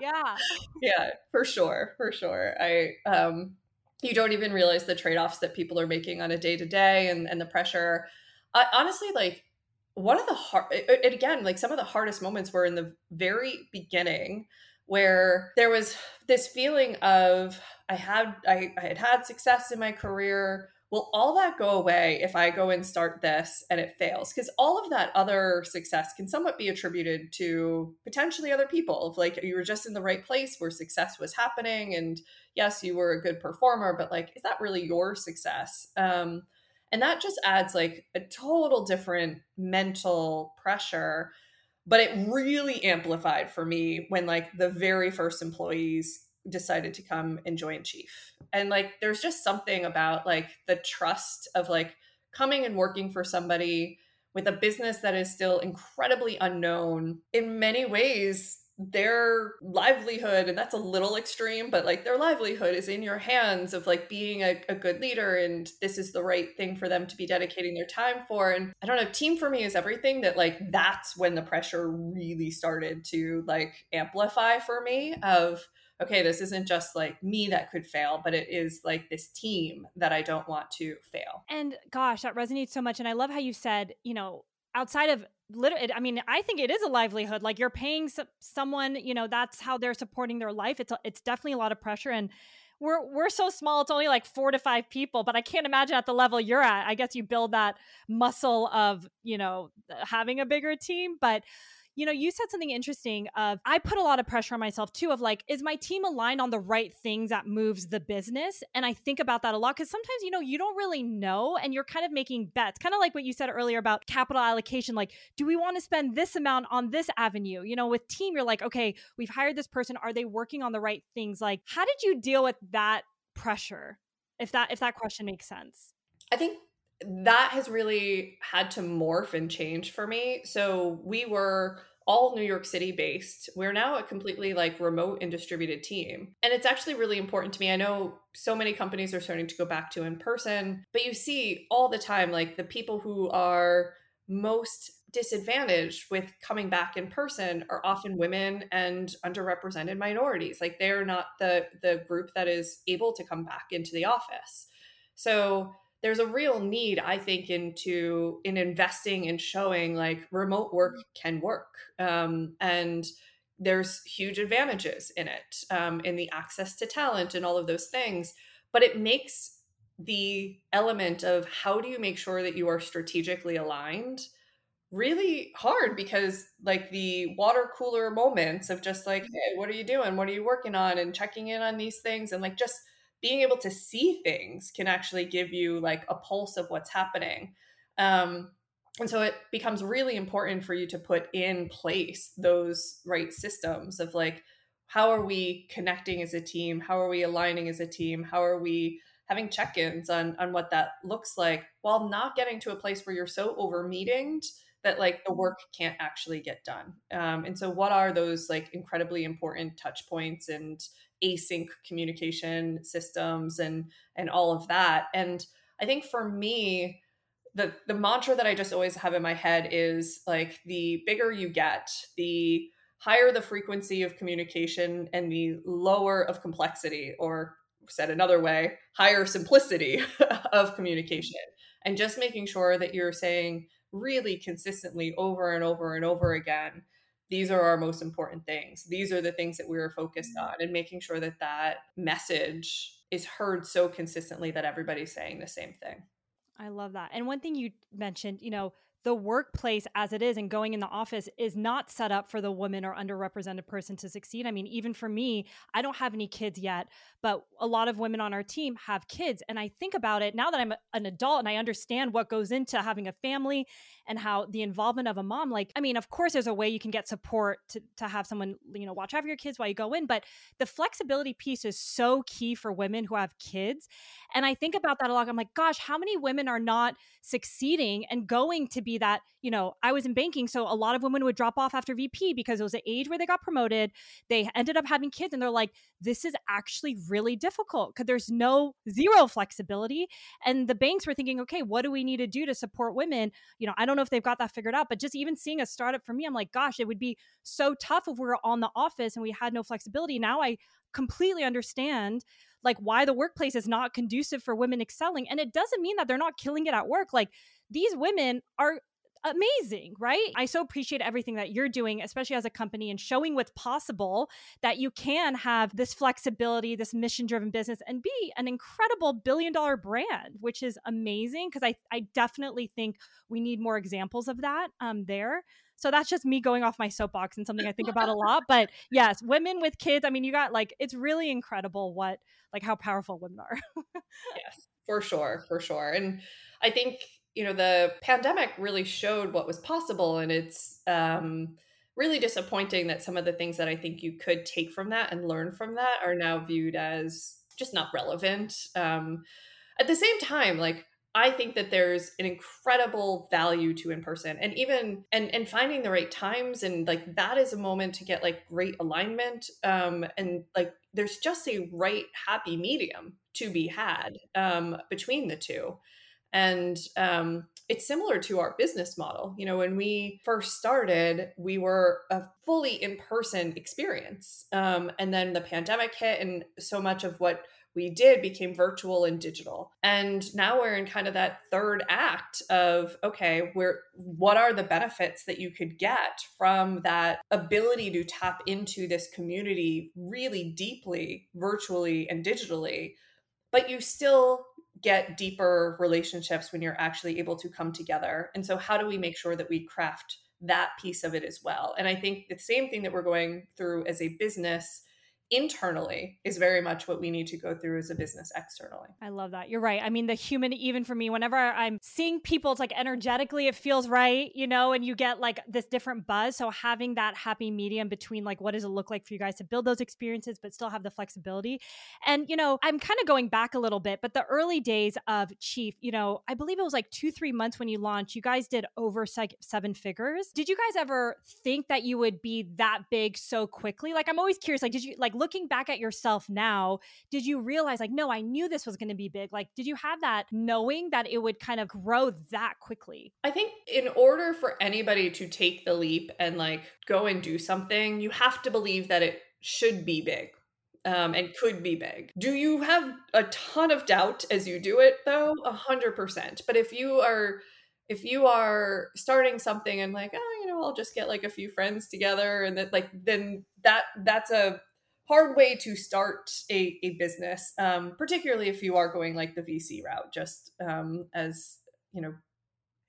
Yeah. Yeah, for sure, for sure. I um, you don't even realize the trade offs that people are making on a day to day and and the pressure. I, honestly, like one of the hard, and again, like some of the hardest moments were in the very beginning where there was this feeling of I had I, I had had success in my career will all that go away if I go and start this and it fails? Because all of that other success can somewhat be attributed to potentially other people. If like you were just in the right place where success was happening, and yes, you were a good performer, but like, is that really your success? Um, and that just adds like a total different mental pressure. But it really amplified for me when like the very first employees decided to come and join chief. And like there's just something about like the trust of like coming and working for somebody with a business that is still incredibly unknown. In many ways their livelihood and that's a little extreme but like their livelihood is in your hands of like being a, a, good leader and this is the right thing for them to be dedicating their time for. And i don't know team for me is everything that like that's when the pressure really started to like amplify for me of okay, this isn't just like me that could fail, but it is like this team that I don't want to fail. And gosh, that resonates so much. And I love how you said, you know, outside of literally i mean i think it is a livelihood like you're paying someone you know that's how they're supporting their life it's a, it's definitely a lot of pressure and we're we're so small it's only like 4 to 5 people but i can't imagine at the level you're at i guess you build that muscle of you know having a bigger team but you know, you said something interesting of I put a lot of pressure on myself too of like, is my team aligned on the right things that moves the business? And I think about that a lot because sometimes, you know, you don't really know and you're kind of making bets, kind of like what you said earlier about capital allocation. Like, do we want to spend this amount on this avenue? You know, with team, you're like, okay, we've hired this person. Are they working on the right things? Like, how did you deal with that pressure? If that if that question makes sense. I think that has really had to morph and change for me. So we were all New York City based. We're now a completely like remote and distributed team. And it's actually really important to me. I know so many companies are starting to go back to in person, but you see all the time like the people who are most disadvantaged with coming back in person are often women and underrepresented minorities. Like they're not the the group that is able to come back into the office. So there's a real need i think into in investing and showing like remote work can work um, and there's huge advantages in it um, in the access to talent and all of those things but it makes the element of how do you make sure that you are strategically aligned really hard because like the water cooler moments of just like hey what are you doing? What are you working on? and checking in on these things and like just being able to see things can actually give you like a pulse of what's happening. Um, and so it becomes really important for you to put in place those right systems of like, how are we connecting as a team? How are we aligning as a team? How are we having check-ins on on what that looks like while not getting to a place where you're so over meetinged that like the work can't actually get done um, and so what are those like incredibly important touch points and async communication systems and and all of that. And i think for me the the mantra that i just always have in my head is like the bigger you get the higher the frequency of communication and the lower of complexity or said another way higher simplicity of communication. And just making sure that you're saying really consistently over and over and over again these are our most important things these are the things that we are focused mm-hmm. on and making sure that that message is heard so consistently that everybody's saying the same thing i love that and one thing you mentioned you know the workplace as it is and going in the office is not set up for the woman or underrepresented person to succeed. I mean, even for me, I don't have any kids yet, but a lot of women on our team have kids. And I think about it now that I'm an adult and I understand what goes into having a family and how the involvement of a mom, like, I mean, of course, there's a way you can get support to, to have someone, you know, watch over your kids while you go in, but the flexibility piece is so key for women who have kids. And I think about that a lot. I'm like, gosh, how many women are not succeeding and going to be that, you know, I was in banking. So a lot of women would drop off after VP because it was the age where they got promoted. They ended up having kids and they're like, this is actually really difficult because there's no zero flexibility. And the banks were thinking, okay, what do we need to do to support women? You know, I don't know if they've got that figured out, but just even seeing a startup for me, I'm like, gosh, it would be so tough if we were on the office and we had no flexibility. Now I completely understand like why the workplace is not conducive for women excelling and it doesn't mean that they're not killing it at work like these women are amazing, right? I so appreciate everything that you're doing, especially as a company and showing what's possible that you can have this flexibility, this mission driven business and be an incredible billion dollar brand, which is amazing. Cause I, I definitely think we need more examples of that um, there. So that's just me going off my soapbox and something I think about a lot. But yes, women with kids, I mean, you got like, it's really incredible what, like, how powerful women are. yes, for sure. For sure. And I think, you know, the pandemic really showed what was possible. And it's, um, really disappointing that some of the things that I think you could take from that and learn from that are now viewed as just not relevant. Um, at the same time, like I think that there's an incredible value to in person and even and and finding the right times and like that is a moment to get like great alignment um and like there's just a right happy medium to be had um between the two and um it's similar to our business model. You know, when we first started, we were a fully in person experience. Um, and then the pandemic hit, and so much of what we did became virtual and digital. And now we're in kind of that third act of okay, where what are the benefits that you could get from that ability to tap into this community really deeply, virtually and digitally, but you still get deeper relationships when you're actually able to come together. And so how do we make sure that we craft that piece of it as well? And I think the same thing that we're going through as a business internally is very much what we need to go through as a business externally. I love that. You're right. I mean, the human, even for me, whenever I'm seeing people, it's like energetically, it feels right, you know, and you get like this different buzz. So having that happy medium between like, what does it look like for you guys to build those experiences, but still have the flexibility. And, you know, I'm kind of going back a little bit, but the early days of Chief, you know, I believe it was like two, three months when you launched, you guys did over seven figures. Did you guys ever think that you would be that big so quickly? Like, I'm always curious, like, did you like, like looking back at yourself now, did you realize like, no, I knew this was going to be big? Like, did you have that knowing that it would kind of grow that quickly? I think in order for anybody to take the leap and like go and do something, you have to believe that it should be big. Um, and could be big. Do you have a ton of doubt as you do it though? A hundred percent. But if you are if you are starting something and like oh you know i'll just get like a few friends together and that like then that that's a hard way to start a, a business, um, particularly if you are going like the VC route, just um, as you know,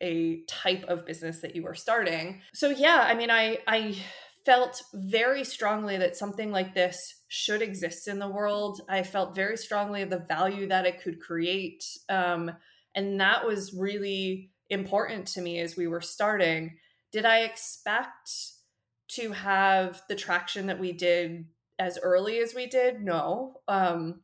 a type of business that you are starting. So yeah, I mean, I I felt very strongly that something like this should exist in the world. I felt very strongly of the value that it could create, um, and that was really important to me as we were starting. Did I expect to have the traction that we did as early as we did no. Um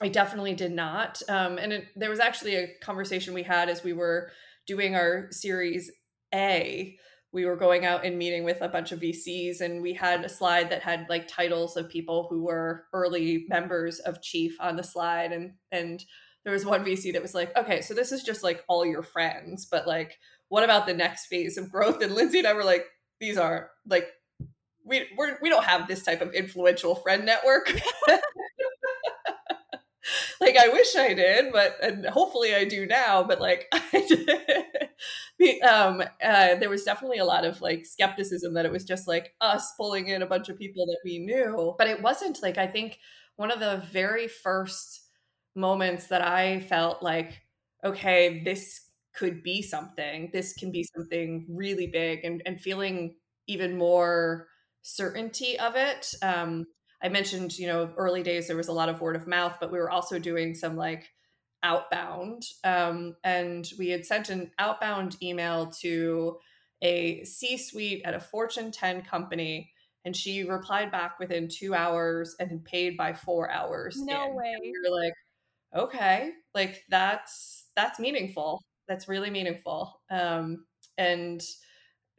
i definitely did not. Um and it, there was actually a conversation we had as we were doing our series a. We were going out and meeting with a bunch of vcs and we had a slide that had like titles of people who were early members of chief on the slide and and there was one vc that was like okay so this is just like all your friends but like what about the next phase of growth? And lindsay and i were like these are like we we're, we don't have this type of influential friend network. like I wish I did, but and hopefully I do now. But like I did. um, uh, there was definitely a lot of like skepticism that it was just like us pulling in a bunch of people that we knew, but it wasn't. Like I think one of the very first moments that I felt like, okay, this could be something. This can be something really big and, and feeling even more certainty of it. Um, I mentioned, you know, early days there was a lot of word of mouth, but we were also doing some like outbound. Um, and we had sent an outbound email to a C suite at a Fortune 10 company. And she replied back within two hours and had paid by four hours. No in. way. And we were like, okay, like that's that's meaningful. That's really meaningful. Um, and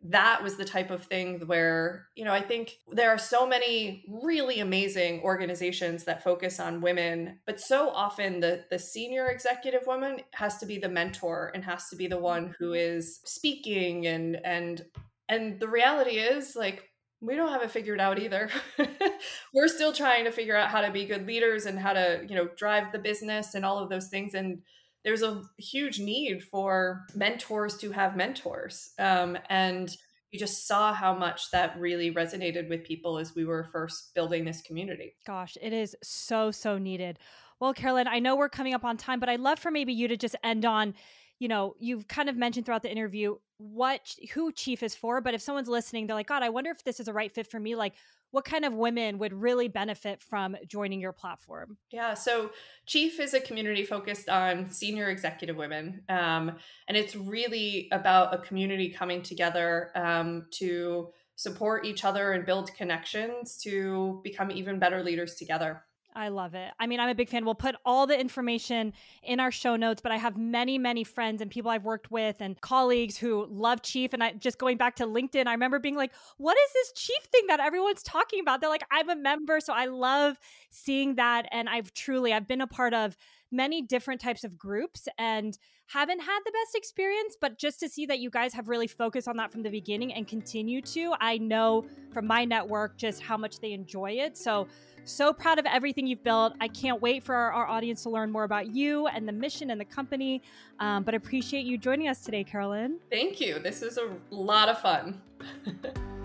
that was the type of thing where you know i think there are so many really amazing organizations that focus on women but so often the the senior executive woman has to be the mentor and has to be the one who mm-hmm. speaking and and and the reality is like we don't have it figured out either we're still trying to figure out how to be good leaders and how to you know drive the business and all of those things and there's a huge need for mentors to have mentors. Um, and we just saw how much that really resonated with people as we were first building this community. Gosh, it is so, so needed. Well, Carolyn, I know we're coming up on time, but I'd love for maybe you to just end on, you know, you've kind of mentioned throughout the interview what who chief is for but if someone's listening they're like god i wonder if this is a right fit for me like what kind of women would really benefit from joining your platform? Yeah, so Chief is a community focused on senior executive women. Um, and it's really about a community coming together um, to support each other and build connections to become even better leaders together. I love it. I mean, I'm a big fan. We'll put all the information in our show notes, but I have many, many friends and people I've worked with and colleagues who love Chief. And I just going back to LinkedIn, I remember being like, what is this Chief thing that everyone's talking about? They're like, I'm a member. So I love seeing that. And I've truly, I've been a part of many different types of groups and haven't had the best experience, but just to see that you guys have really focused on that from the beginning and continue to, I know from my network just how much they enjoy it. So so proud of everything you've built. I can't wait for our, our audience to learn more about you and the mission and the company. Um, but appreciate you joining us today, Carolyn. Thank you. This is a lot of fun.